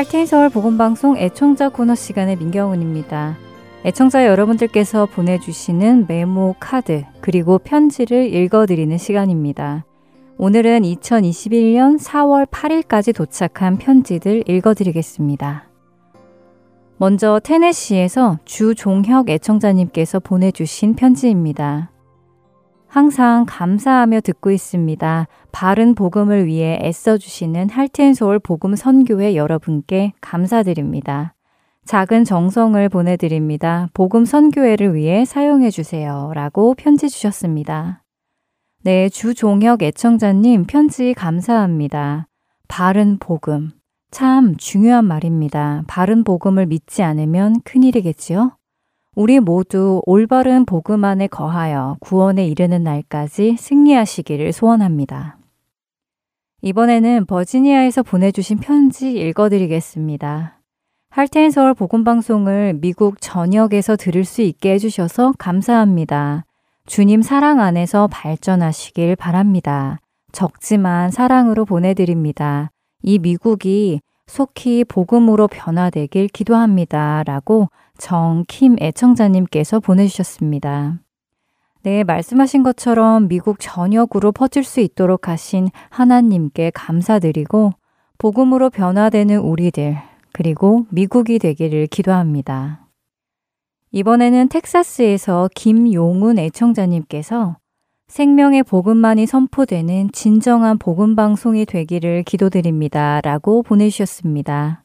할테인 서울 복음방송 애청자 코너 시간의 민경훈입니다. 애청자 여러분들께서 보내주시는 메모 카드 그리고 편지를 읽어드리는 시간입니다. 오늘은 2021년 4월 8일까지 도착한 편지들 읽어드리겠습니다. 먼저 테네시에서 주종혁 애청자님께서 보내주신 편지입니다. 항상 감사하며 듣고 있습니다. 바른 복음을 위해 애써주시는 할텐서울 복음 선교회 여러분께 감사드립니다. 작은 정성을 보내드립니다. 복음 선교회를 위해 사용해 주세요. 라고 편지 주셨습니다. 네, 주종혁 애청자님 편지 감사합니다. 바른 복음. 참 중요한 말입니다. 바른 복음을 믿지 않으면 큰일이겠지요? 우리 모두 올바른 복음 안에 거하여 구원에 이르는 날까지 승리하시기를 소원합니다. 이번에는 버지니아에서 보내주신 편지 읽어드리겠습니다. 할테인 서울 복음방송을 미국 전역에서 들을 수 있게 해주셔서 감사합니다. 주님 사랑 안에서 발전하시길 바랍니다. 적지만 사랑으로 보내드립니다. 이 미국이 속히 복음으로 변화되길 기도합니다. 라고 정킴 애청자님께서 보내주셨습니다. 네, 말씀하신 것처럼 미국 전역으로 퍼질 수 있도록 하신 하나님께 감사드리고 복음으로 변화되는 우리들, 그리고 미국이 되기를 기도합니다. 이번에는 텍사스에서 김용훈 애청자님께서 생명의 복음만이 선포되는 진정한 복음 방송이 되기를 기도드립니다. 라고 보내주셨습니다.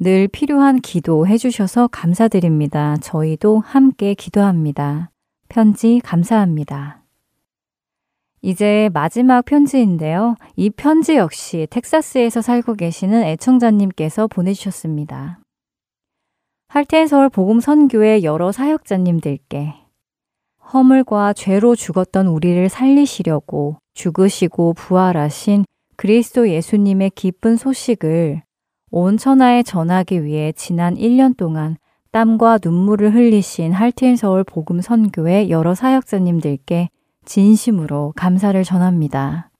늘 필요한 기도 해 주셔서 감사드립니다. 저희도 함께 기도합니다. 편지 감사합니다. 이제 마지막 편지인데요. 이 편지 역시 텍사스에서 살고 계시는 애청자님께서 보내주셨습니다. 할텐 서울 복음 선교의 여러 사역자님들께 허물과 죄로 죽었던 우리를 살리시려고 죽으시고 부활하신 그리스도 예수님의 기쁜 소식을 온 천하에 전하기 위해 지난 1년 동안 땀과 눈물을 흘리신 할틴 서울 복음 선교의 여러 사역자님들께 진심으로 감사를 전합니다.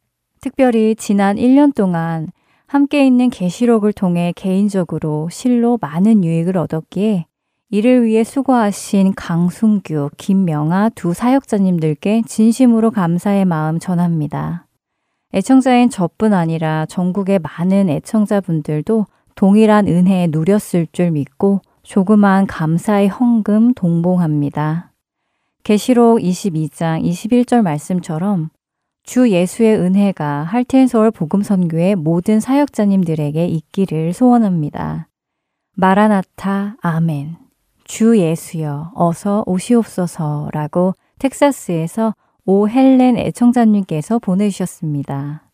특별히 지난 1년 동안 함께 있는 계시록을 통해 개인적으로 실로 많은 유익을 얻었기에 이를 위해 수고하신 강순규, 김명아 두 사역자님들께 진심으로 감사의 마음 전합니다. 애청자인 저뿐 아니라 전국의 많은 애청자분들도 동일한 은혜에 누렸을 줄 믿고 조그만 감사의 헌금 동봉합니다. 계시록 22장 21절 말씀처럼 주 예수의 은혜가 할텐서울 복음 선교의 모든 사역자님들에게 있기를 소원합니다. 마라나타 아멘. 주 예수여 어서 오시옵소서라고 텍사스에서 오 헬렌 애청자님께서 보내주셨습니다.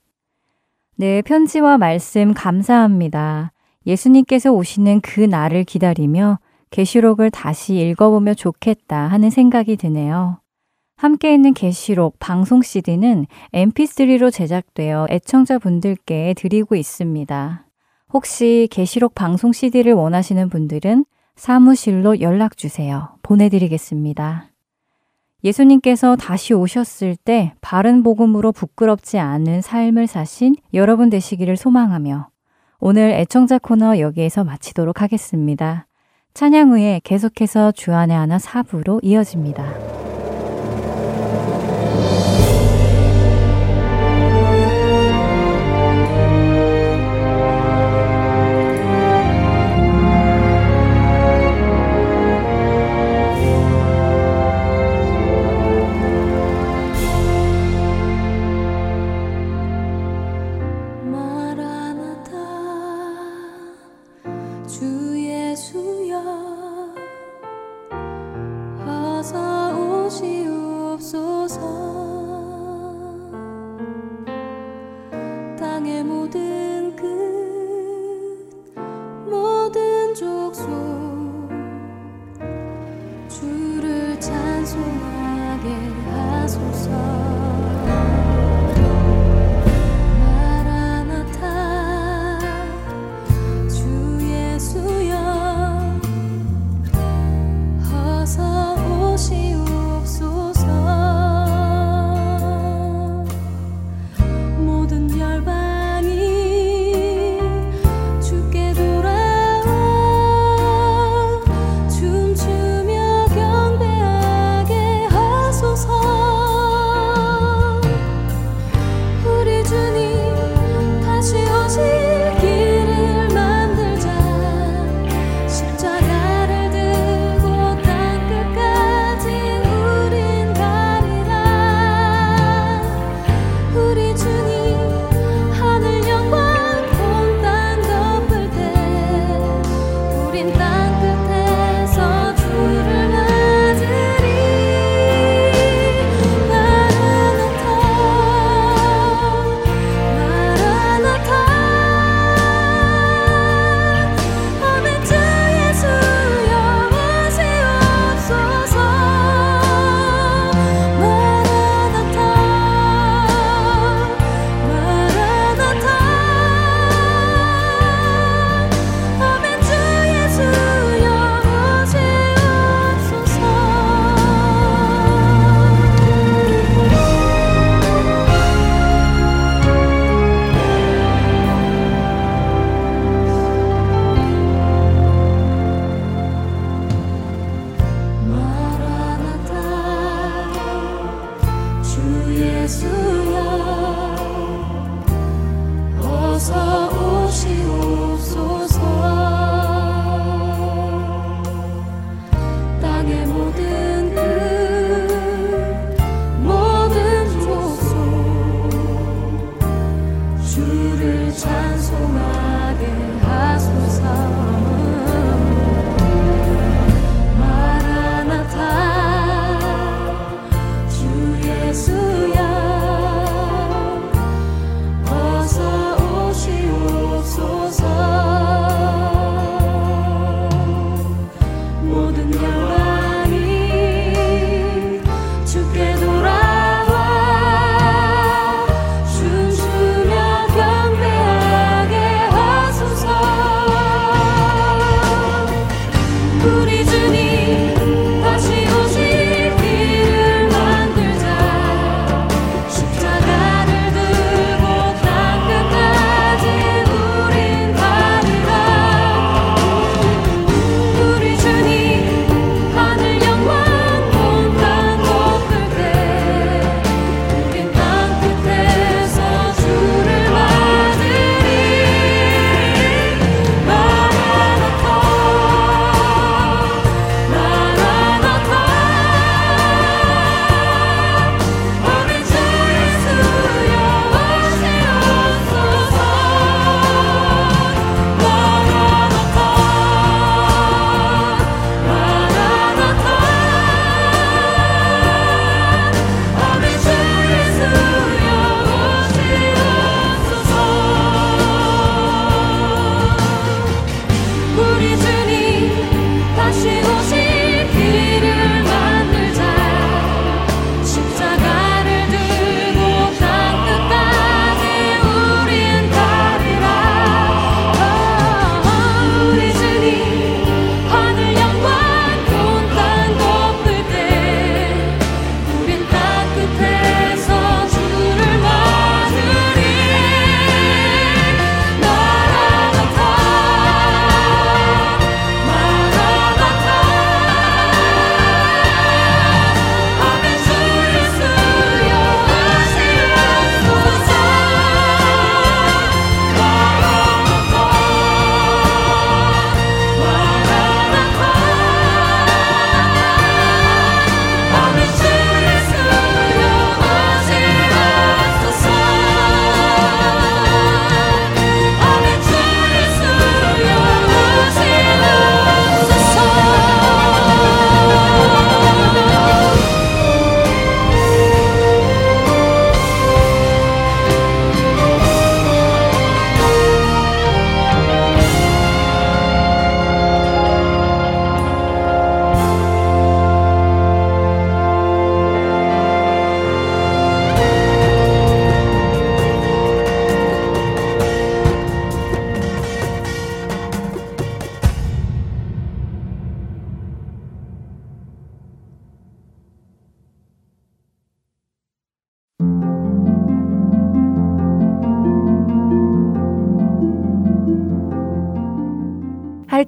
네, 편지와 말씀 감사합니다. 예수님께서 오시는 그 날을 기다리며 계시록을 다시 읽어보면 좋겠다 하는 생각이 드네요. 함께 있는 게시록 방송 CD는 mp3로 제작되어 애청자분들께 드리고 있습니다. 혹시 게시록 방송 CD를 원하시는 분들은 사무실로 연락 주세요. 보내드리겠습니다. 예수님께서 다시 오셨을 때 바른 복음으로 부끄럽지 않은 삶을 사신 여러분 되시기를 소망하며 오늘 애청자 코너 여기에서 마치도록 하겠습니다. 찬양 후에 계속해서 주안의 하나 사부로 이어집니다.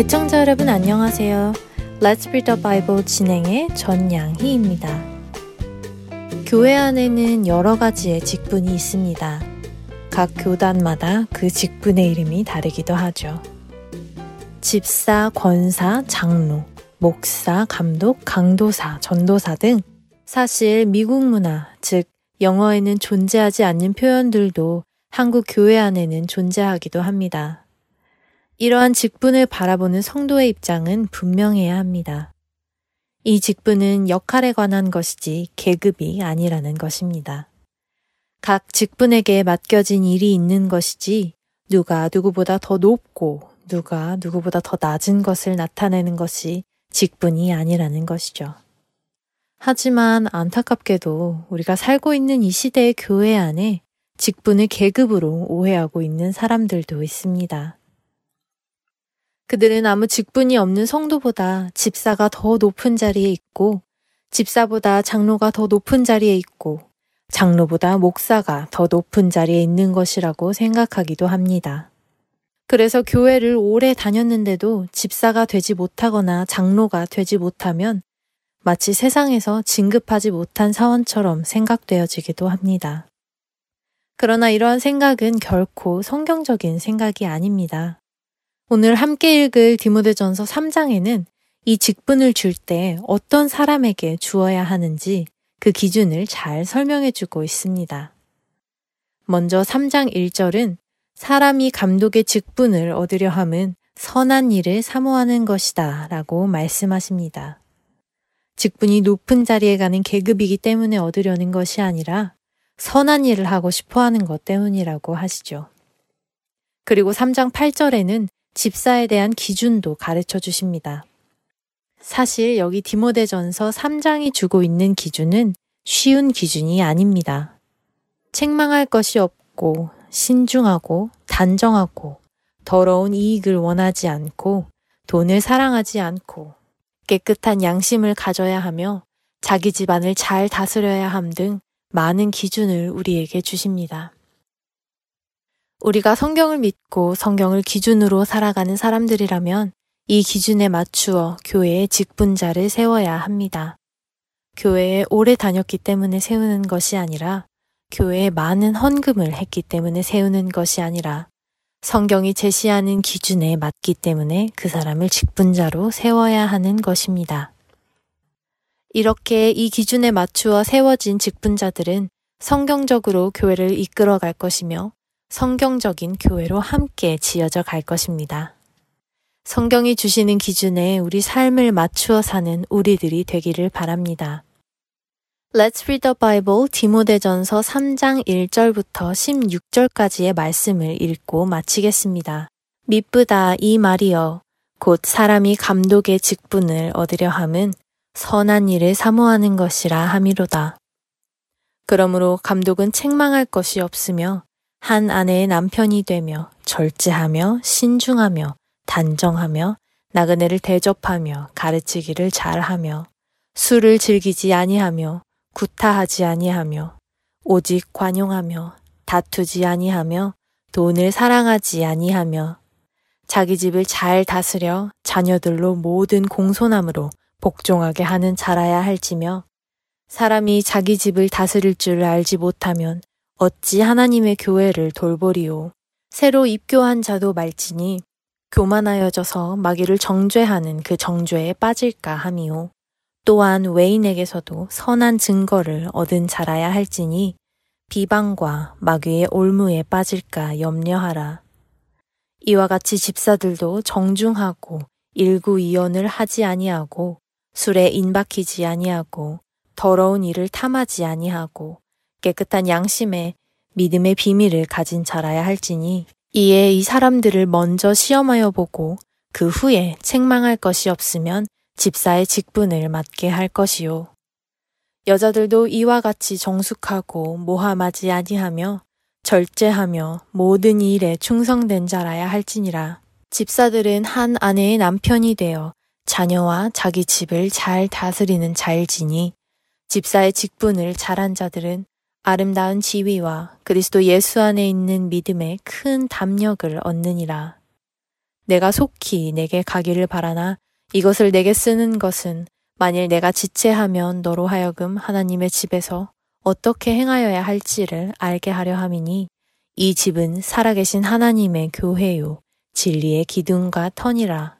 애청자 여러분 안녕하세요. Let's Read the Bible 진행의 전양희입니다. 교회 안에는 여러 가지의 직분이 있습니다. 각 교단마다 그 직분의 이름이 다르기도 하죠. 집사, 권사, 장로, 목사, 감독, 강도사, 전도사 등 사실 미국 문화, 즉 영어에는 존재하지 않는 표현들도 한국 교회 안에는 존재하기도 합니다. 이러한 직분을 바라보는 성도의 입장은 분명해야 합니다. 이 직분은 역할에 관한 것이지 계급이 아니라는 것입니다. 각 직분에게 맡겨진 일이 있는 것이지 누가 누구보다 더 높고 누가 누구보다 더 낮은 것을 나타내는 것이 직분이 아니라는 것이죠. 하지만 안타깝게도 우리가 살고 있는 이 시대의 교회 안에 직분을 계급으로 오해하고 있는 사람들도 있습니다. 그들은 아무 직분이 없는 성도보다 집사가 더 높은 자리에 있고, 집사보다 장로가 더 높은 자리에 있고, 장로보다 목사가 더 높은 자리에 있는 것이라고 생각하기도 합니다. 그래서 교회를 오래 다녔는데도 집사가 되지 못하거나 장로가 되지 못하면 마치 세상에서 진급하지 못한 사원처럼 생각되어지기도 합니다. 그러나 이러한 생각은 결코 성경적인 생각이 아닙니다. 오늘 함께 읽을 디모데전서 3장에는 이 직분을 줄 때 어떤 사람에게 주어야 하는지 그 기준을 잘 설명해 주고 있습니다. 먼저 3장 1절은 사람이 감독의 직분을 얻으려 함은 선한 일을 사모하는 것이다 라고 말씀하십니다. 직분이 높은 자리에 가는 계급이기 때문에 얻으려는 것이 아니라 선한 일을 하고 싶어 하는 것 때문이라고 하시죠. 그리고 3장 8절에는 집사에 대한 기준도 가르쳐 주십니다. 사실 여기 디모데전서 3장이 주고 있는 기준은 쉬운 기준이 아닙니다. 책망할 것이 없고 신중하고 단정하고 더러운 이익을 원하지 않고 돈을 사랑하지 않고 깨끗한 양심을 가져야 하며 자기 집안을 잘 다스려야 함 등 많은 기준을 우리에게 주십니다. 우리가 성경을 믿고 성경을 기준으로 살아가는 사람들이라면 이 기준에 맞추어 교회의 직분자를 세워야 합니다. 교회에 오래 다녔기 때문에 세우는 것이 아니라 교회에 많은 헌금을 했기 때문에 세우는 것이 아니라 성경이 제시하는 기준에 맞기 때문에 그 사람을 직분자로 세워야 하는 것입니다. 이렇게 이 기준에 맞추어 세워진 직분자들은 성경적으로 교회를 이끌어 갈 것이며 성경적인 교회로 함께 지어져 갈 것입니다. 성경이 주시는 기준에 우리 삶을 맞추어 사는 우리들이 되기를 바랍니다. Let's read the Bible 디모데전서 3장 1절부터 16절까지의 말씀을 읽고 마치겠습니다. 미쁘다 이 말이여 곧 사람이 감독의 직분을 얻으려 함은 선한 일을 사모하는 것이라 함이로다. 그러므로 감독은 책망할 것이 없으며 한 아내의 남편이 되며 절제하며 신중하며 단정하며 나그네를 대접하며 가르치기를 잘하며 술을 즐기지 아니하며 구타하지 아니하며 오직 관용하며 다투지 아니하며 돈을 사랑하지 아니하며 자기 집을 잘 다스려 자녀들로 모든 공손함으로 복종하게 하는 자라야 할지며 사람이 자기 집을 다스릴 줄 알지 못하면 어찌 하나님의 교회를 돌보리요. 새로 입교한 자도 말지니 교만하여져서 마귀를 정죄하는 그 정죄에 빠질까 함이요. 또한 외인에게서도 선한 증거를 얻은 자라야 할지니 비방과 마귀의 올무에 빠질까 염려하라. 이와 같이 집사들도 정중하고 일구이연을 하지 아니하고 술에 인박히지 아니하고 더러운 일을 탐하지 아니하고 깨끗한 양심에 믿음의 비밀을 가진 자라야 할지니 이에 이 사람들을 먼저 시험하여 보고 그 후에 책망할 것이 없으면 집사의 직분을 맡게 할 것이요. 여자들도 이와 같이 정숙하고 모함하지 아니하며 절제하며 모든 일에 충성된 자라야 할지니라. 집사들은 한 아내의 남편이 되어 자녀와 자기 집을 잘 다스리는 자일지니 집사의 직분을 잘한 자들은 아름다운 지위와 그리스도 예수 안에 있는 믿음에 큰 담력을 얻느니라. 내가 속히 내게 가기를 바라나 이것을 내게 쓰는 것은 만일 내가 지체하면 너로 하여금 하나님의 집에서 어떻게 행하여야 할지를 알게 하려 함이니 이 집은 살아계신 하나님의 교회요 진리의 기둥과 터니라.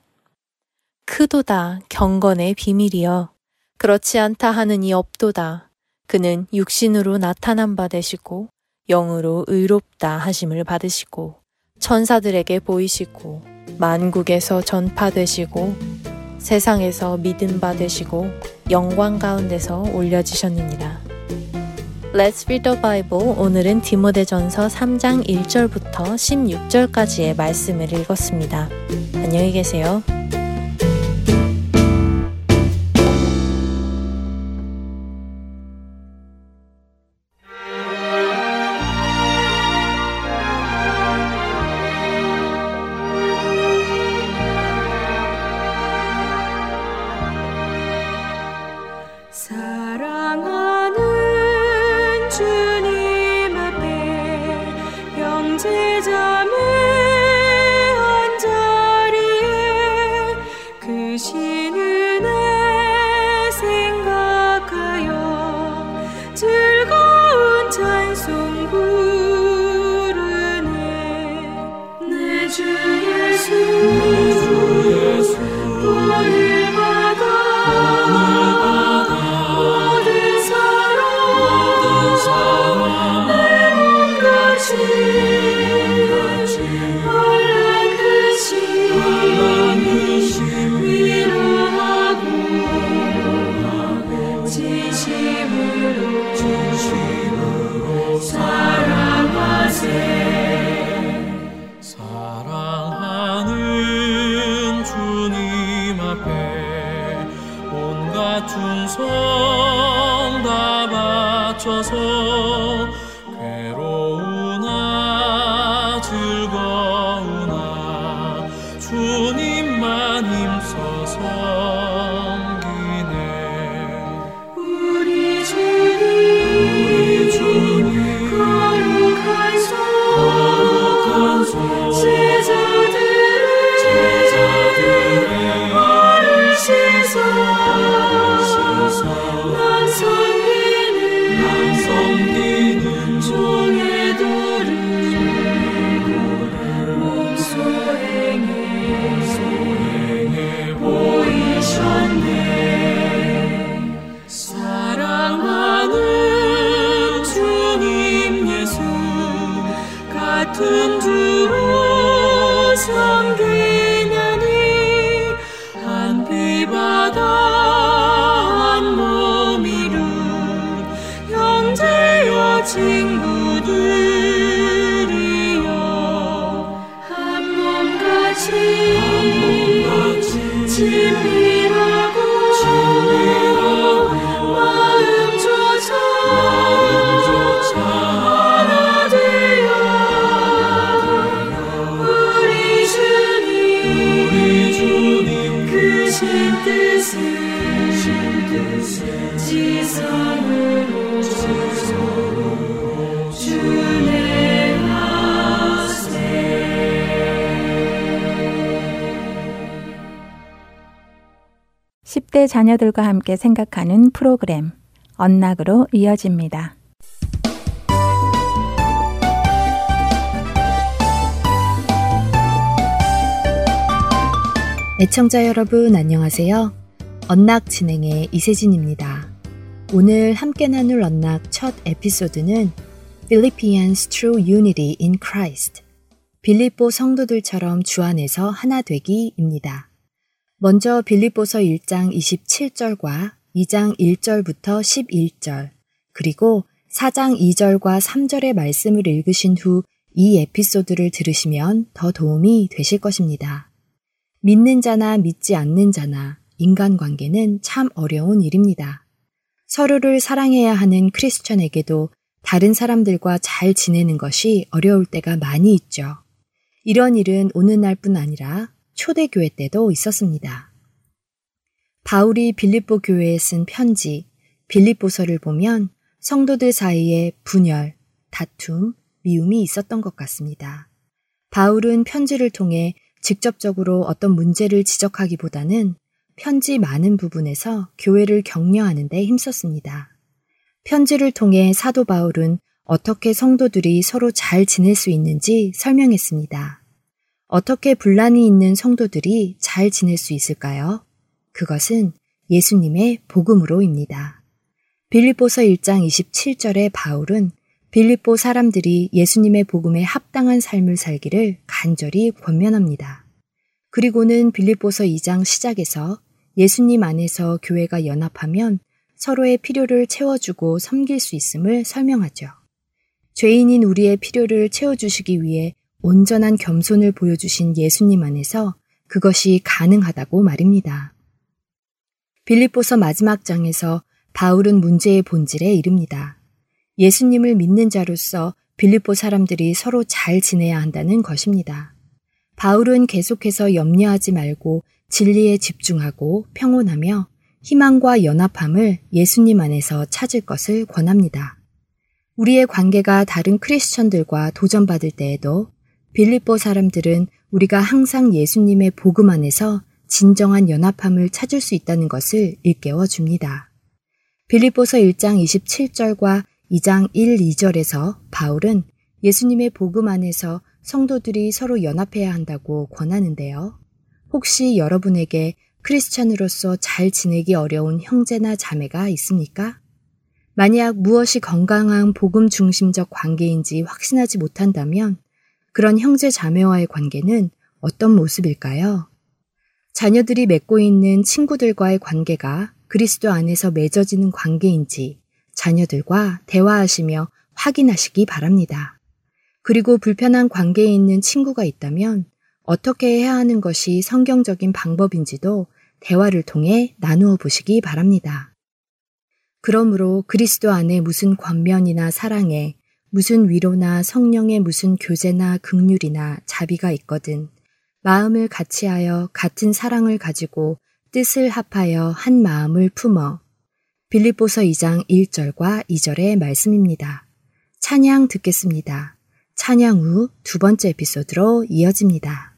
크도다 경건의 비밀이여 그렇지 않다 하느니 없도다 그는 육신으로 나타난 바 되시고 영으로 의롭다 하심을 받으시고 천사들에게 보이시고 만국에서 전파되시고 세상에서 믿음 받으시고 영광 가운데서 올려지셨느니라. Let's read the Bible. 오늘은 디모데전서 3장 1절부터 16절까지의 말씀을 읽었습니다. 안녕히 계세요. 자녀들과 함께 생각하는 프로그램 언락으로 이어집니다. 애청자 여러분 안녕하세요. 언락 진행의 이세진입니다. 오늘 함께 나눌 언락 첫 에피소드는 Philippians True Unity in Christ 빌립보 성도들처럼 주 안에서 하나 되기입니다. 먼저 빌립보서 1장 27절과 2장 1절부터 11절, 그리고 4장 2절과 3절의 말씀을 읽으신 후 이 에피소드를 들으시면 더 도움이 되실 것입니다. 믿는 자나 믿지 않는 자나 인간관계는 참 어려운 일입니다. 서로를 사랑해야 하는 크리스천에게도 다른 사람들과 잘 지내는 것이 어려울 때가 많이 있죠. 이런 일은 오는 날뿐 아니라 초대교회 때도 있었습니다. 바울이 빌립보 교회에 쓴 편지, 빌립보서를 보면 성도들 사이에 분열, 다툼, 미움이 있었던 것 같습니다. 바울은 편지를 통해 직접적으로 어떤 문제를 지적하기보다는 편지 많은 부분에서 교회를 격려하는 데 힘썼습니다. 편지를 통해 사도 바울은 어떻게 성도들이 서로 잘 지낼 수 있는지 설명했습니다. 어떻게 분란이 있는 성도들이 잘 지낼 수 있을까요? 그것은 예수님의 복음으로입니다. 빌립보서 1장 27절에 바울은 빌립보 사람들이 예수님의 복음에 합당한 삶을 살기를 간절히 권면합니다. 그리고는 빌립보서 2장 시작에서 예수님 안에서 교회가 연합하면 서로의 필요를 채워주고 섬길 수 있음을 설명하죠. 죄인인 우리의 필요를 채워주시기 위해 온전한 겸손을 보여주신 예수님 안에서 그것이 가능하다고 말입니다. 빌립보서 마지막 장에서 바울은 문제의 본질에 이릅니다. 예수님을 믿는 자로서 빌립보 사람들이 서로 잘 지내야 한다는 것입니다. 바울은 계속해서 염려하지 말고 진리에 집중하고 평온하며 희망과 연합함을 예수님 안에서 찾을 것을 권합니다. 우리의 관계가 다른 크리스천들과 도전받을 때에도 빌립보 사람들은 우리가 항상 예수님의 복음 안에서 진정한 연합함을 찾을 수 있다는 것을 일깨워 줍니다. 빌립보서 1장 27절과 2장 1, 2절에서 바울은 예수님의 복음 안에서 성도들이 서로 연합해야 한다고 권하는데요. 혹시 여러분에게 크리스찬으로서 잘 지내기 어려운 형제나 자매가 있습니까? 만약 무엇이 건강한 복음 중심적 관계인지 확신하지 못한다면 그런 형제 자매와의 관계는 어떤 모습일까요? 자녀들이 맺고 있는 친구들과의 관계가 그리스도 안에서 맺어지는 관계인지 자녀들과 대화하시며 확인하시기 바랍니다. 그리고 불편한 관계에 있는 친구가 있다면 어떻게 해야 하는 것이 성경적인 방법인지도 대화를 통해 나누어 보시기 바랍니다. 그러므로 그리스도 안에 무슨 권면이나 사랑에 무슨 위로나 성령의 무슨 교제나 극률이나 자비가 있거든 마음을 같이하여 같은 사랑을 가지고 뜻을 합하여 한 마음을 품어 빌립보서 2장 1절과 2절의 말씀입니다. 찬양 듣겠습니다. 찬양 후 두 번째 에피소드로 이어집니다.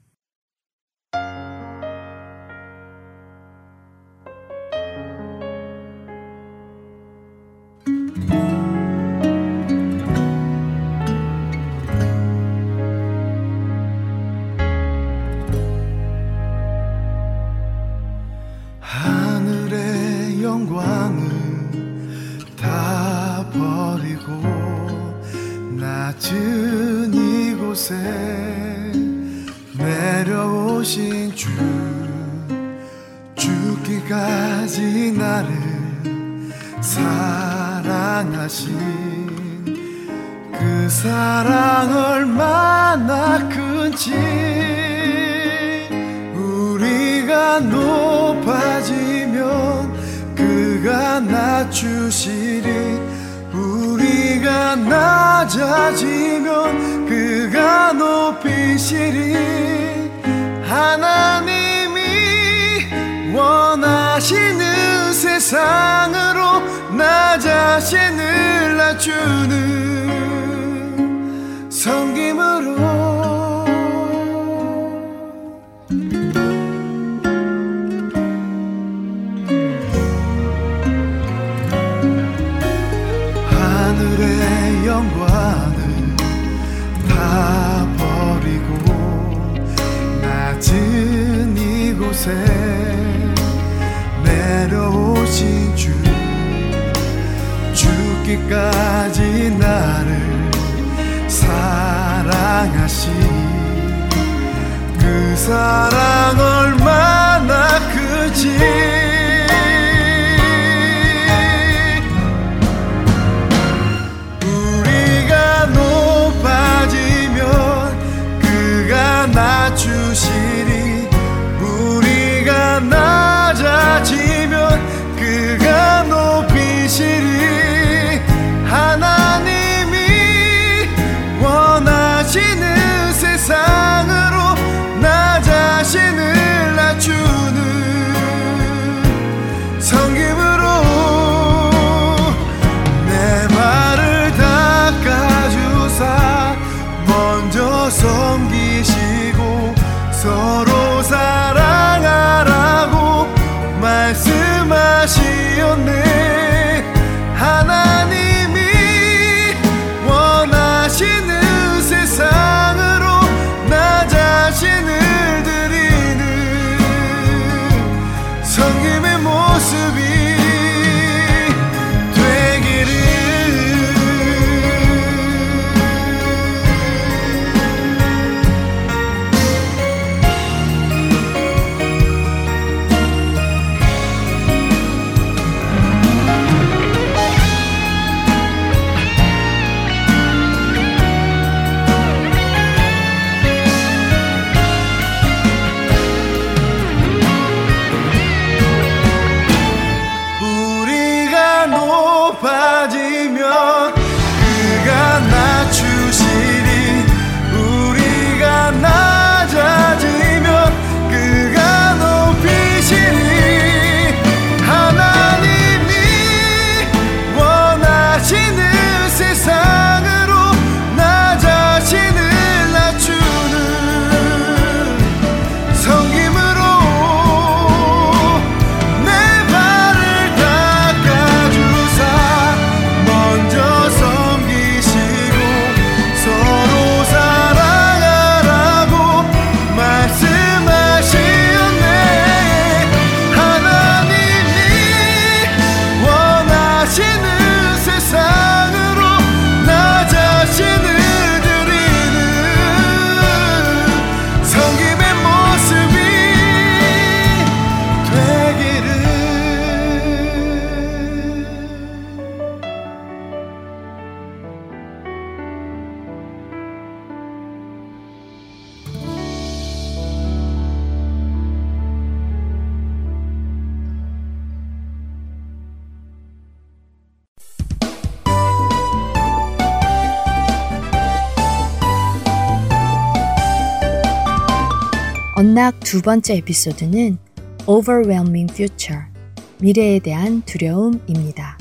곳에 내려오신 주 죽기까지 나를 사랑하신 그 사랑 얼마나 크지? 두 번째 에피소드는 Overwhelming Future, 미래에 대한 두려움입니다.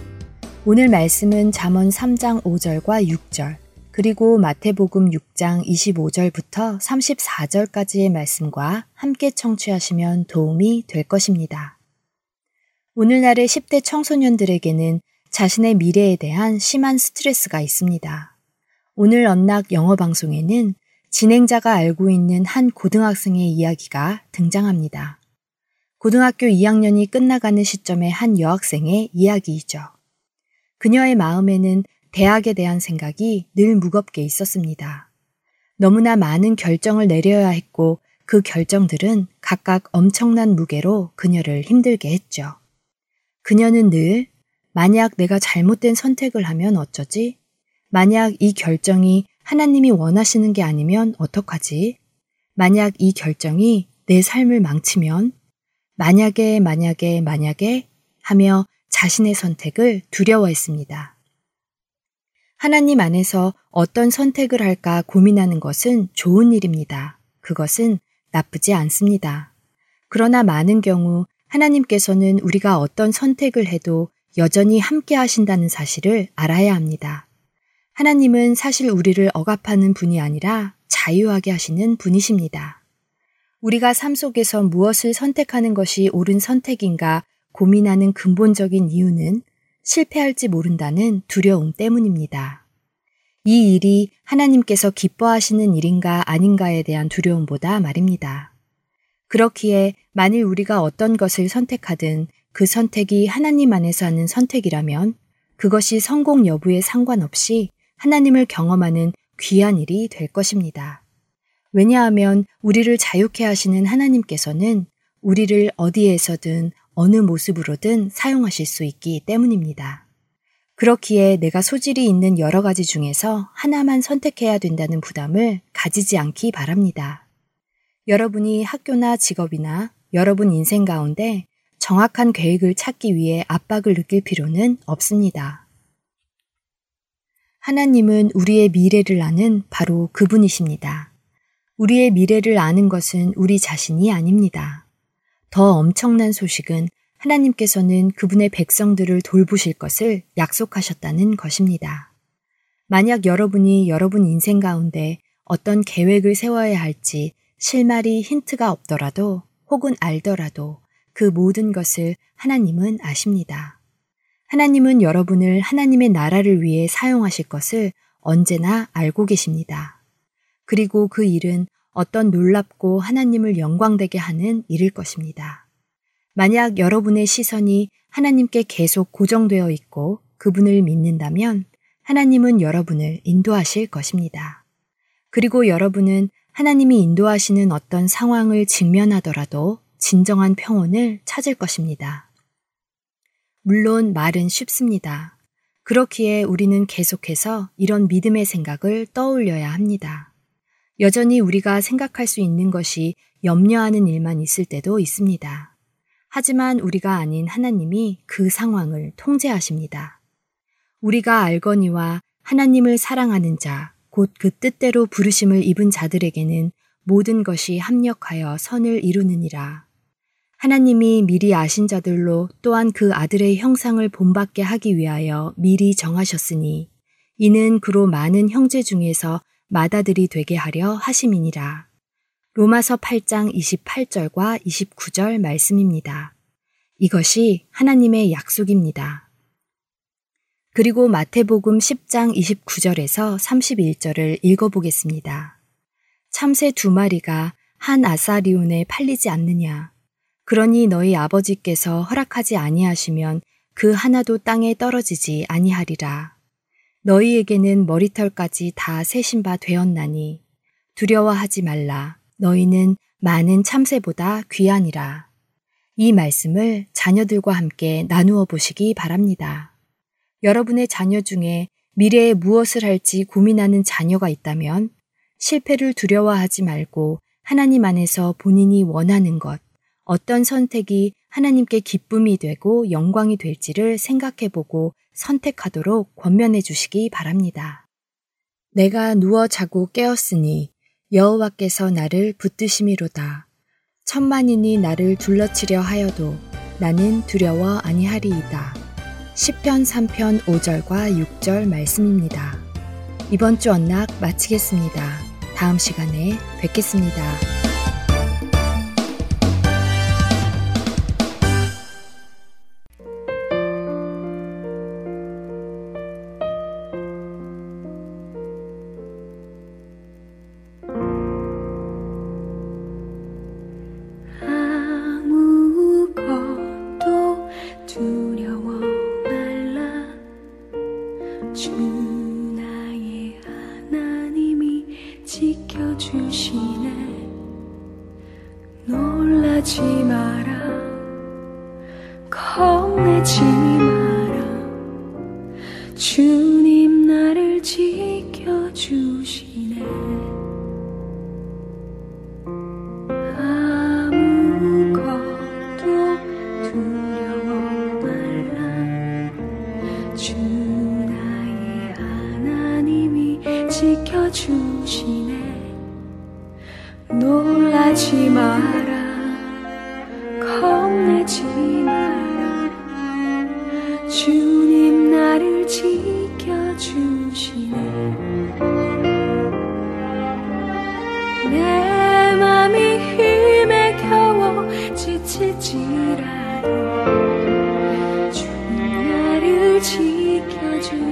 오늘 말씀은 잠언 3장 5절과 6절, 그리고 마태복음 6장 25절부터 34절까지의 말씀과 함께 청취하시면 도움이 될 것입니다. 오늘날의 10대 청소년들에게는 자신의 미래에 대한 심한 스트레스가 있습니다. 오늘 언락 영어 방송에는 진행자가 알고 있는 한 고등학생의 이야기가 등장합니다. 고등학교 2학년이 끝나가는 시점의 한 여학생의 이야기이죠. 그녀의 마음에는 대학에 대한 생각이 늘 무겁게 있었습니다. 너무나 많은 결정을 내려야 했고 그 결정들은 각각 엄청난 무게로 그녀를 힘들게 했죠. 그녀는 늘 만약 내가 잘못된 선택을 하면 어쩌지? 만약 이 결정이 하나님이 원하시는 게 아니면 어떡하지? 만약 이 결정이 내 삶을 망치면? 만약에, 만약에, 만약에 하며 자신의 선택을 두려워했습니다. 하나님 안에서 어떤 선택을 할까 고민하는 것은 좋은 일입니다. 그것은 나쁘지 않습니다. 그러나 많은 경우 하나님께서는 우리가 어떤 선택을 해도 여전히 함께 하신다는 사실을 알아야 합니다. 하나님은 사실 우리를 억압하는 분이 아니라 자유하게 하시는 분이십니다. 우리가 삶 속에서 무엇을 선택하는 것이 옳은 선택인가 고민하는 근본적인 이유는 실패할지 모른다는 두려움 때문입니다. 이 일이 하나님께서 기뻐하시는 일인가 아닌가에 대한 두려움보다 말입니다. 그렇기에 만일 우리가 어떤 것을 선택하든 그 선택이 하나님 안에서 하는 선택이라면 그것이 성공 여부에 상관없이 하나님을 경험하는 귀한 일이 될 것입니다. 왜냐하면 우리를 자유케 하시는 하나님께서는 우리를 어디에서든 어느 모습으로든 사용하실 수 있기 때문입니다. 그렇기에 내가 소질이 있는 여러 가지 중에서 하나만 선택해야 된다는 부담을 가지지 않기 바랍니다. 여러분이 학교나 직업이나 여러분 인생 가운데 정확한 계획을 찾기 위해 압박을 느낄 필요는 없습니다. 하나님은 우리의 미래를 아는 바로 그분이십니다. 우리의 미래를 아는 것은 우리 자신이 아닙니다. 더 엄청난 소식은 하나님께서는 그분의 백성들을 돌보실 것을 약속하셨다는 것입니다. 만약 여러분이 여러분 인생 가운데 어떤 계획을 세워야 할지 실마리 힌트가 없더라도 혹은 알더라도 그 모든 것을 하나님은 아십니다. 하나님은 여러분을 하나님의 나라를 위해 사용하실 것을 언제나 알고 계십니다. 그리고 그 일은 어떤 놀랍고 하나님을 영광되게 하는 일일 것입니다. 만약 여러분의 시선이 하나님께 계속 고정되어 있고 그분을 믿는다면 하나님은 여러분을 인도하실 것입니다. 그리고 여러분은 하나님이 인도하시는 어떤 상황을 직면하더라도 진정한 평온을 찾을 것입니다. 물론 말은 쉽습니다. 그렇기에 우리는 계속해서 이런 믿음의 생각을 떠올려야 합니다. 여전히 우리가 생각할 수 있는 것이 염려하는 일만 있을 때도 있습니다. 하지만 우리가 아닌 하나님이 그 상황을 통제하십니다. 우리가 알거니와 하나님을 사랑하는 자, 곧 그 뜻대로 부르심을 입은 자들에게는 모든 것이 합력하여 선을 이루느니라. 하나님이 미리 아신 자들로 또한 그 아들의 형상을 본받게 하기 위하여 미리 정하셨으니 이는 그로 많은 형제 중에서 마다들이 되게 하려 하심이니라. 로마서 8장 28절과 29절 말씀입니다. 이것이 하나님의 약속입니다. 그리고 마태복음 10장 29절에서 31절을 읽어보겠습니다. 참새 두 마리가 한 아사리온에 팔리지 않느냐. 그러니 너희 아버지께서 허락하지 아니하시면 그 하나도 땅에 떨어지지 아니하리라. 너희에게는 머리털까지 다 세신 바 되었나니 두려워하지 말라. 너희는 많은 참새보다 귀하니라. 이 말씀을 자녀들과 함께 나누어 보시기 바랍니다. 여러분의 자녀 중에 미래에 무엇을 할지 고민하는 자녀가 있다면 실패를 두려워하지 말고 하나님 안에서 본인이 원하는 것, 어떤 선택이 하나님께 기쁨이 되고 영광이 될지를 생각해 보고 선택하도록 권면해 주시기 바랍니다. 내가 누워 자고 깨었으니 여호와께서 나를 붙드심이로다. 천만인이 나를 둘러치려 하여도 나는 두려워 아니하리이다. 10편 3편 5절과 6절 말씀입니다. 이번 주 언락 마치겠습니다. 다음 시간에 뵙겠습니다. 주시네 내 맘이 힘에 겨워 지치지라도 주 나를 지켜주시네.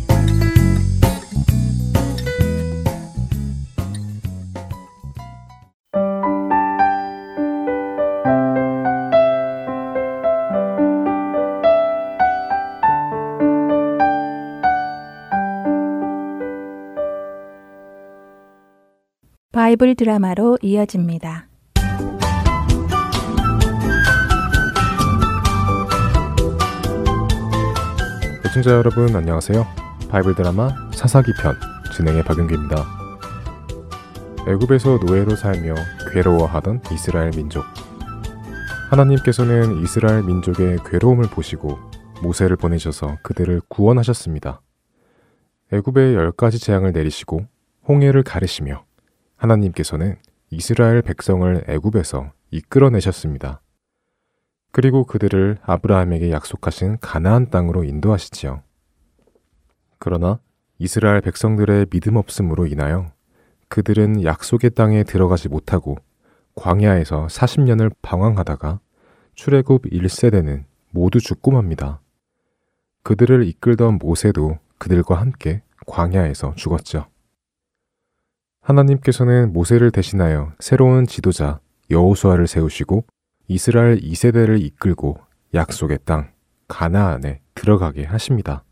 바이블 드라마로 이어집니다. 시청자 여러분 안녕하세요. 바이블 드라마 사사기 편 진행의 박윤규입니다. 애굽에서 노예로 살며 괴로워하던 이스라엘 민족. 하나님께서는 이스라엘 민족의 괴로움을 보시고 모세를 보내셔서 그들을 구원하셨습니다. 애굽의 열 가지 재앙을 내리시고 홍해를 가르시며 하나님께서는 이스라엘 백성을 애굽에서 이끌어내셨습니다. 그리고 그들을 아브라함에게 약속하신 가나안 땅으로 인도하시지요. 그러나 이스라엘 백성들의 믿음 없음으로 인하여 그들은 약속의 땅에 들어가지 못하고 광야에서 40년을 방황하다가 출애굽 1세대는 모두 죽고 맙니다. 그들을 이끌던 모세도 그들과 함께 광야에서 죽었죠. 하나님께서는 모세를 대신하여 새로운 지도자 여호수아를 세우시고 이스라엘 2세대를 이끌고 약속의 땅 가나안에 들어가게 하십니다.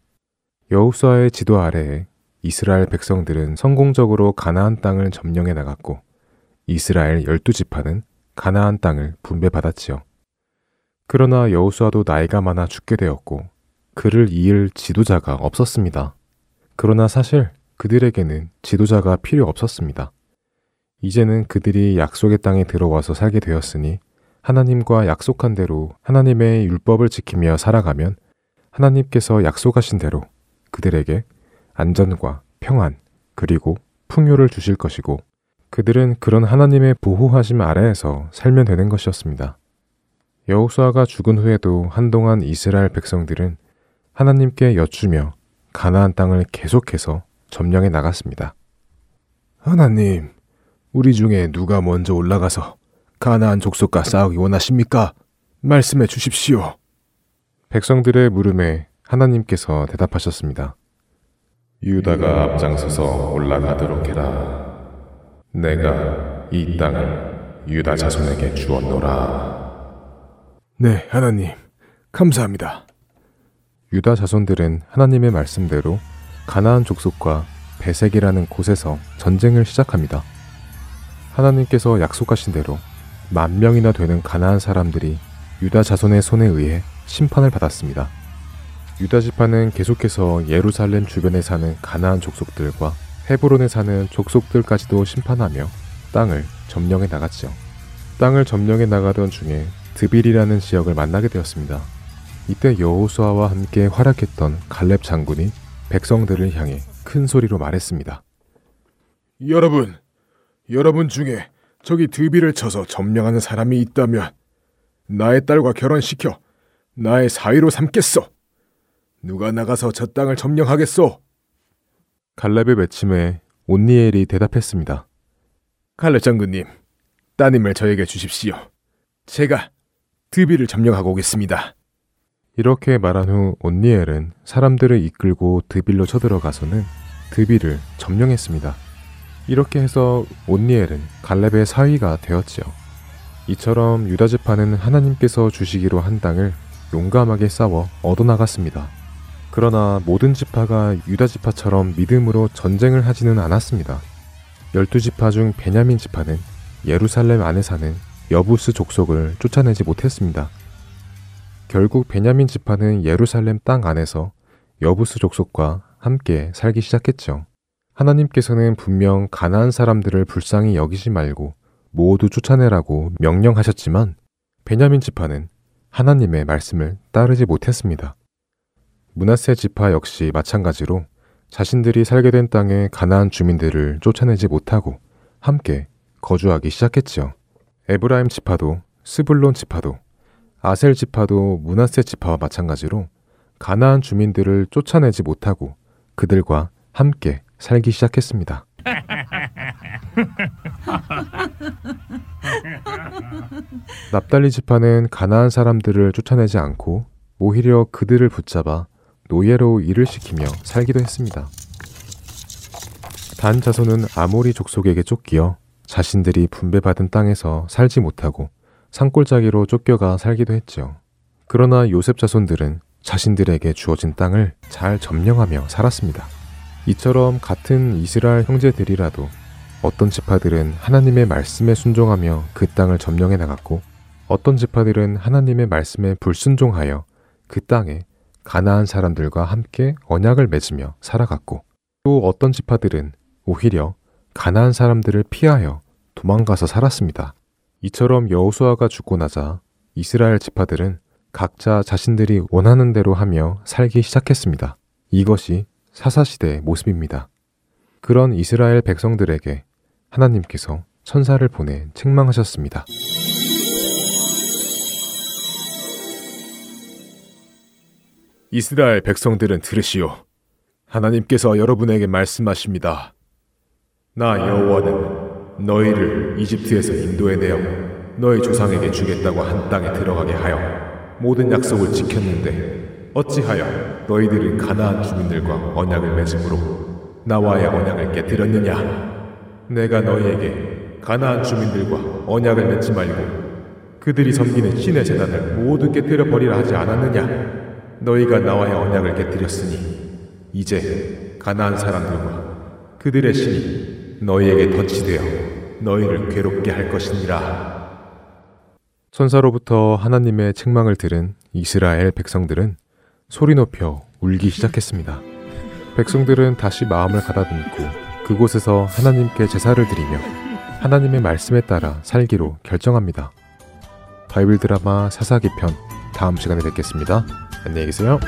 여호수아의 지도 아래에 이스라엘 백성들은 성공적으로 가나안 땅을 점령해 나갔고 이스라엘 열두 지파는 가나안 땅을 분배받았지요. 그러나 여호수아도 나이가 많아 죽게 되었고 그를 이을 지도자가 없었습니다. 그러나 사실 그들에게는 지도자가 필요 없었습니다. 이제는 그들이 약속의 땅에 들어와서 살게 되었으니 하나님과 약속한 대로 하나님의 율법을 지키며 살아가면 하나님께서 약속하신 대로 그들에게 안전과 평안 그리고 풍요를 주실 것이고 그들은 그런 하나님의 보호하심 아래에서 살면 되는 것이었습니다. 여호수아가 죽은 후에도 한동안 이스라엘 백성들은 하나님께 여쭈며 가나안 땅을 계속해서 점령해 나갔습니다. 하나님, 우리 중에 누가 먼저 올라가서 가나안 족속과 싸우기 원하십니까? 말씀해 주십시오. 백성들의 물음에 하나님께서 대답하셨습니다. 유다가 앞장서서 올라가도록 해라. 내가 이 땅을 유다 자손에게 주었노라. 네, 하나님. 감사합니다. 유다 자손들은 하나님의 말씀대로 가나안 족속과 베색이라는 곳에서 전쟁을 시작합니다. 하나님께서 약속하신 대로 만 명이나 되는 가나안 사람들이 유다 자손의 손에 의해 심판을 받았습니다. 유다 지파는 계속해서 예루살렘 주변에 사는 가나안 족속들과 헤브론에 사는 족속들까지도 심판하며 땅을 점령해 나갔지요. 땅을 점령해 나가던 중에 드빌이라는 지역을 만나게 되었습니다. 이때 여호수아와 함께 활약했던 갈렙 장군이 백성들을 향해 큰 소리로 말했습니다. 여러분, 여러분 중에 저기 드비를 쳐서 점령하는 사람이 있다면 나의 딸과 결혼시켜 나의 사위로 삼겠소. 누가 나가서 저 땅을 점령하겠소? 갈렙의 외침에 온니엘이 대답했습니다. 갈렙 장군님, 따님을 저에게 주십시오. 제가 드비를 점령하고 오겠습니다. 이렇게 말한 후 온니엘은 사람들을 이끌고 드빌로 쳐들어가서는 드빌을 점령했습니다. 이렇게 해서 온니엘은 갈렙의 사위가 되었지요. 이처럼 유다 지파는 하나님께서 주시기로 한 땅을 용감하게 싸워 얻어나갔습니다. 그러나 모든 지파가 유다 지파처럼 믿음으로 전쟁을 하지는 않았습니다. 열두 지파 중 베냐민 지파는 예루살렘 안에 사는 여부스 족속을 쫓아내지 못했습니다. 결국 베냐민 지파는 예루살렘 땅 안에서 여부스 족속과 함께 살기 시작했죠. 하나님께서는 분명 가나안 사람들을 불쌍히 여기지 말고 모두 쫓아내라고 명령하셨지만 베냐민 지파는 하나님의 말씀을 따르지 못했습니다. 문하세 지파 역시 마찬가지로 자신들이 살게 된 땅의 가나안 주민들을 쫓아내지 못하고 함께 거주하기 시작했지요. 에브라임 지파도 스불론 지파도 아셀 지파도 문하세 지파와 마찬가지로 가나안 주민들을 쫓아내지 못하고 그들과 함께 살기 시작했습니다. 납달리 지파는 가나안 사람들을 쫓아내지 않고 오히려 그들을 붙잡아 노예로 일을 시키며 살기도 했습니다. 단 자손은 아모리 족속에게 쫓기어 자신들이 분배받은 땅에서 살지 못하고 산골짜기로 쫓겨가 살기도 했죠. 그러나 요셉 자손들은 자신들에게 주어진 땅을 잘 점령하며 살았습니다. 이처럼 같은 이스라엘 형제들이라도 어떤 지파들은 하나님의 말씀에 순종하며 그 땅을 점령해 나갔고 어떤 지파들은 하나님의 말씀에 불순종하여 그 땅에 가나안 사람들과 함께 언약을 맺으며 살아갔고 또 어떤 지파들은 오히려 가나안 사람들을 피하여 도망가서 살았습니다. 이처럼 여호수아가 죽고 나자 이스라엘 지파들은 각자 자신들이 원하는 대로 하며 살기 시작했습니다. 이것이 사사시대의 모습입니다. 그런 이스라엘 백성들에게 하나님께서 천사를 보내 책망하셨습니다. 이스라엘 백성들은 들으시오. 하나님께서 여러분에게 말씀하십니다. 나 여호와는 너희를 이집트에서 인도해내어 너희 조상에게 주겠다고 한 땅에 들어가게 하여 모든 약속을 지켰는데 어찌하여 너희들은 가나안 주민들과 언약을 맺음으로 나와의 언약을 깨뜨렸느냐? 내가 너희에게 가나안 주민들과 언약을 맺지 말고 그들이 섬기는 신의 재단을 모두 깨뜨려 버리라 하지 않았느냐? 너희가 나와의 언약을 깨뜨렸으니 이제 가나안 사람들과 그들의 신이 너희에게 덫이 되어 너희를 괴롭게 할 것이니라. 천사로부터 하나님의 책망을 들은 이스라엘 백성들은 소리 높여 울기 시작했습니다. 백성들은 다시 마음을 가다듬고 그곳에서 하나님께 제사를 드리며 하나님의 말씀에 따라 살기로 결정합니다. 바이블 드라마 사사기 편 다음 시간에 뵙겠습니다. 안녕히 계세요.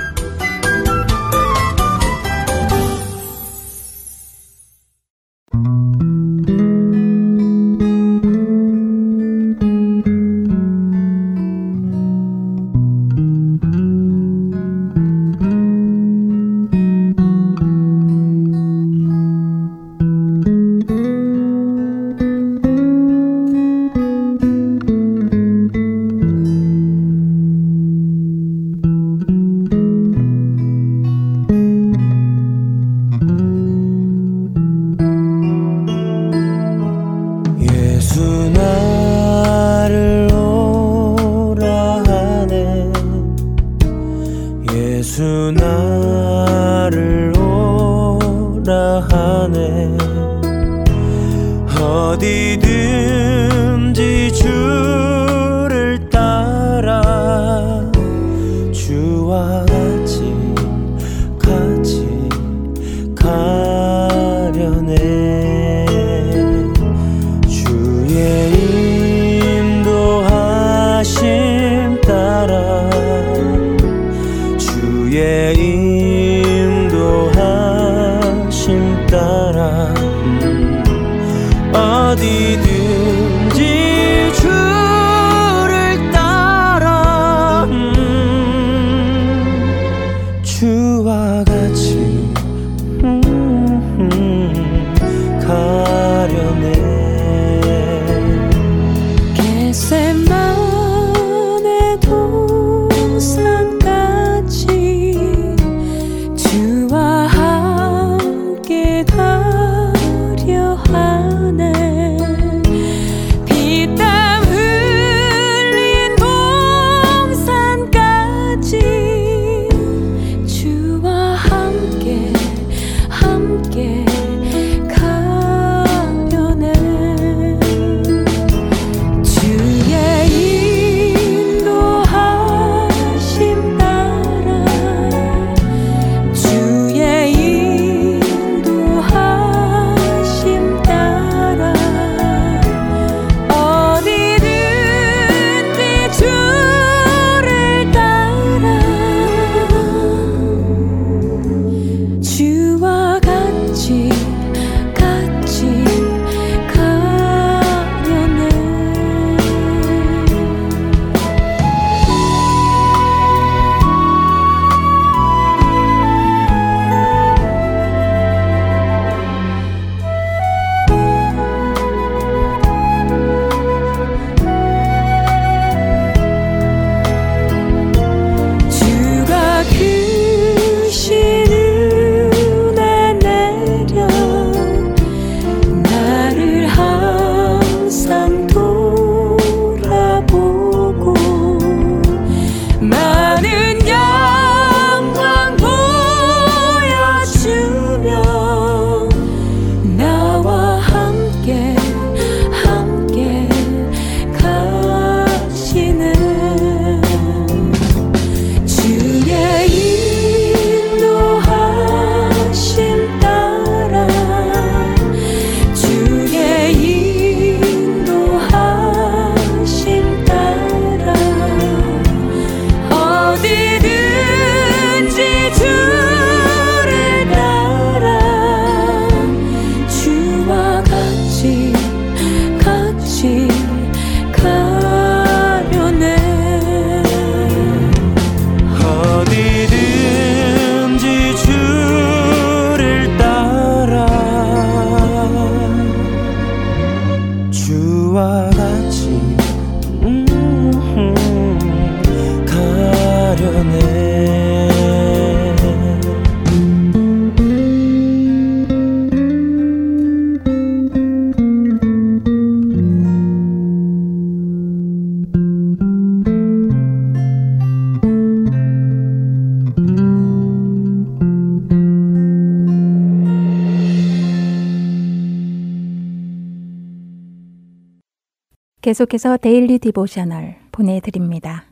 계속해서 Daily Devotional 보내드립니다.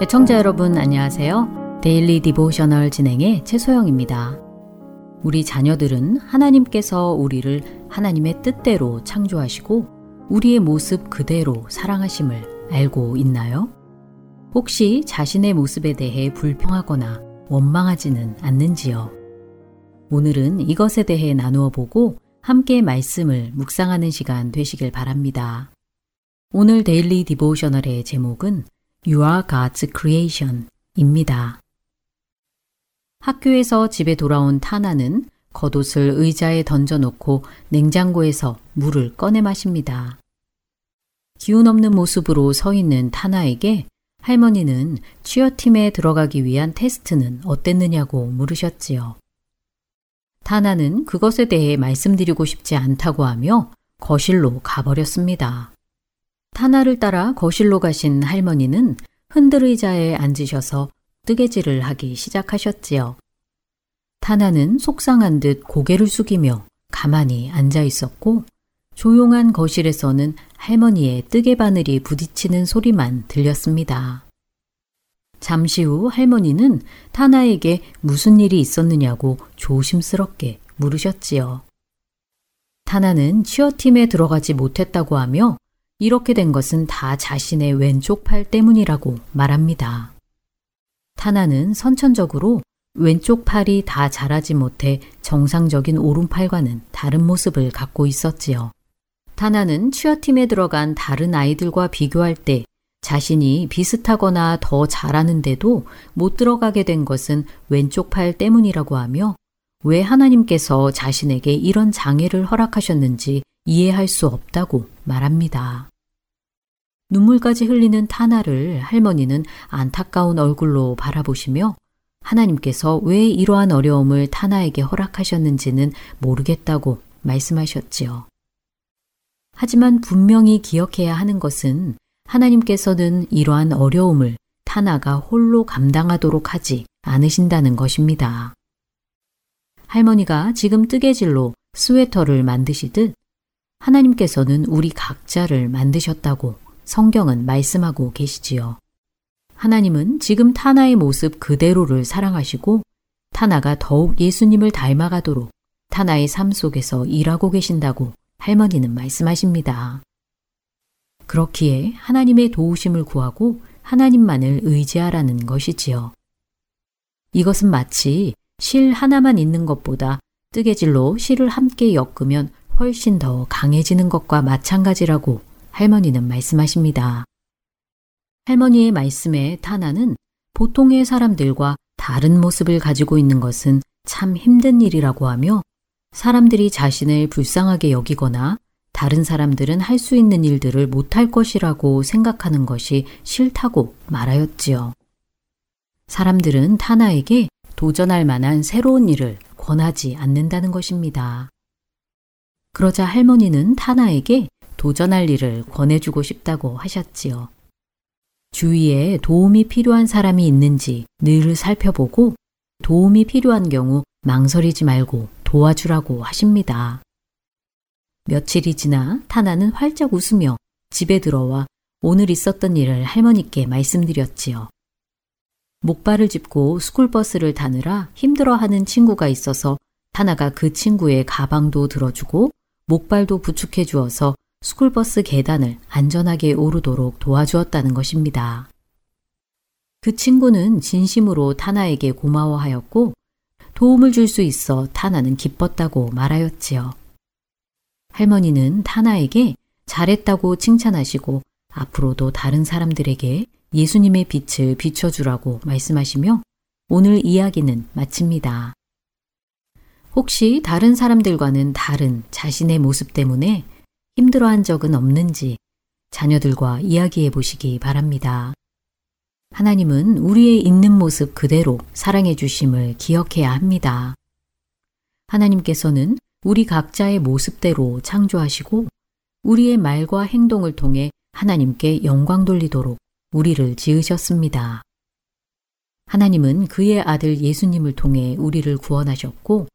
애청자 여러분 안녕하세요. Daily Devotional 진행의 최소영입니다. 우리 자녀들은 하나님께서 우리를 하나님의 뜻대로 창조하시고 우리의 모습 그대로 사랑하심을 알고 있나요? 혹시 자신의 모습에 대해 불평하거나 원망하지는 않는지요? 오늘은 이것에 대해 나누어 보고 함께 말씀을 묵상하는 시간 되시길 바랍니다. 오늘 데일리 디보셔널의 제목은 You are God's creation 입니다. 학교에서 집에 돌아온 타나는 겉옷을 의자에 던져놓고 냉장고에서 물을 꺼내 마십니다. 기운 없는 모습으로 서 있는 타나에게 할머니는 취어팀에 들어가기 위한 테스트는 어땠느냐고 물으셨지요. 타나는 그것에 대해 말씀드리고 싶지 않다고 하며 거실로 가버렸습니다. 타나를 따라 거실로 가신 할머니는 흔들의자에 앉으셔서 뜨개질을 하기 시작하셨지요. 타나는 속상한 듯 고개를 숙이며 가만히 앉아 있었고 조용한 거실에서는 할머니의 뜨개 바늘이 부딪히는 소리만 들렸습니다. 잠시 후 할머니는 타나에게 무슨 일이 있었느냐고 조심스럽게 물으셨지요. 타나는 치어팀에 들어가지 못했다고 하며 이렇게 된 것은 다 자신의 왼쪽 팔 때문이라고 말합니다. 타나는 선천적으로 왼쪽 팔이 다 자라지 못해 정상적인 오른팔과는 다른 모습을 갖고 있었지요. 타나는 취어팀에 들어간 다른 아이들과 비교할 때 자신이 비슷하거나 더 잘하는데도 못 들어가게 된 것은 왼쪽 팔 때문이라고 하며 왜 하나님께서 자신에게 이런 장애를 허락하셨는지 이해할 수 없다고 말합니다. 눈물까지 흘리는 타나를 할머니는 안타까운 얼굴로 바라보시며 하나님께서 왜 이러한 어려움을 타나에게 허락하셨는지는 모르겠다고 말씀하셨지요. 하지만 분명히 기억해야 하는 것은 하나님께서는 이러한 어려움을 타나가 홀로 감당하도록 하지 않으신다는 것입니다. 할머니가 지금 뜨개질로 스웨터를 만드시듯 하나님께서는 우리 각자를 만드셨다고 성경은 말씀하고 계시지요. 하나님은 지금 타나의 모습 그대로를 사랑하시고 타나가 더욱 예수님을 닮아가도록 타나의 삶 속에서 일하고 계신다고 할머니는 말씀하십니다. 그렇기에 하나님의 도우심을 구하고 하나님만을 의지하라는 것이지요. 이것은 마치 실 하나만 있는 것보다 뜨개질로 실을 함께 엮으면 훨씬 더 강해지는 것과 마찬가지라고 할머니는 말씀하십니다. 할머니의 말씀에 타나는 보통의 사람들과 다른 모습을 가지고 있는 것은 참 힘든 일이라고 하며 사람들이 자신을 불쌍하게 여기거나 다른 사람들은 할 수 있는 일들을 못할 것이라고 생각하는 것이 싫다고 말하였지요. 사람들은 타나에게 도전할 만한 새로운 일을 권하지 않는다는 것입니다. 그러자 할머니는 타나에게 도전할 일을 권해주고 싶다고 하셨지요. 주위에 도움이 필요한 사람이 있는지 늘 살펴보고 도움이 필요한 경우 망설이지 말고 도와주라고 하십니다. 며칠이 지나 타나는 활짝 웃으며 집에 들어와 오늘 있었던 일을 할머니께 말씀드렸지요. 목발을 짚고 스쿨버스를 타느라 힘들어하는 친구가 있어서 타나가 그 친구의 가방도 들어주고 목발도 부축해 주어서 스쿨버스 계단을 안전하게 오르도록 도와주었다는 것입니다. 그 친구는 진심으로 타나에게 고마워하였고 도움을 줄 수 있어 타나는 기뻤다고 말하였지요. 할머니는 타나에게 잘했다고 칭찬하시고 앞으로도 다른 사람들에게 예수님의 빛을 비춰주라고 말씀하시며 오늘 이야기는 마칩니다. 혹시 다른 사람들과는 다른 자신의 모습 때문에 힘들어한 적은 없는지 자녀들과 이야기해 보시기 바랍니다. 하나님은 우리의 있는 모습 그대로 사랑해 주심을 기억해야 합니다. 하나님께서는 우리 각자의 모습대로 창조하시고 우리의 말과 행동을 통해 하나님께 영광 돌리도록 우리를 지으셨습니다. 하나님은 그의 아들 예수님을 통해 우리를 구원하셨고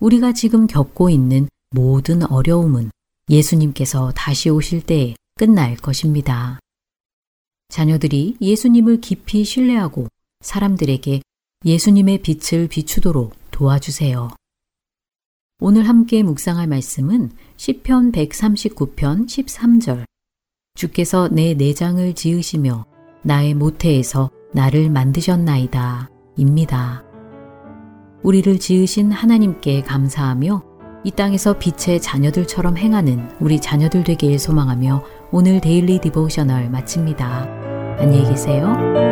우리가 지금 겪고 있는 모든 어려움은 예수님께서 다시 오실 때에 끝날 것입니다. 자녀들이 예수님을 깊이 신뢰하고 사람들에게 예수님의 빛을 비추도록 도와주세요. 오늘 함께 묵상할 말씀은 시편 139편 13절. 주께서 내 내장을 지으시며 나의 모태에서 나를 만드셨나이다. 입니다. 우리를 지으신 하나님께 감사하며 이 땅에서 빛의 자녀들처럼 행하는 우리 자녀들 되길 소망하며 오늘 Daily Devotional 마칩니다. 안녕히 계세요.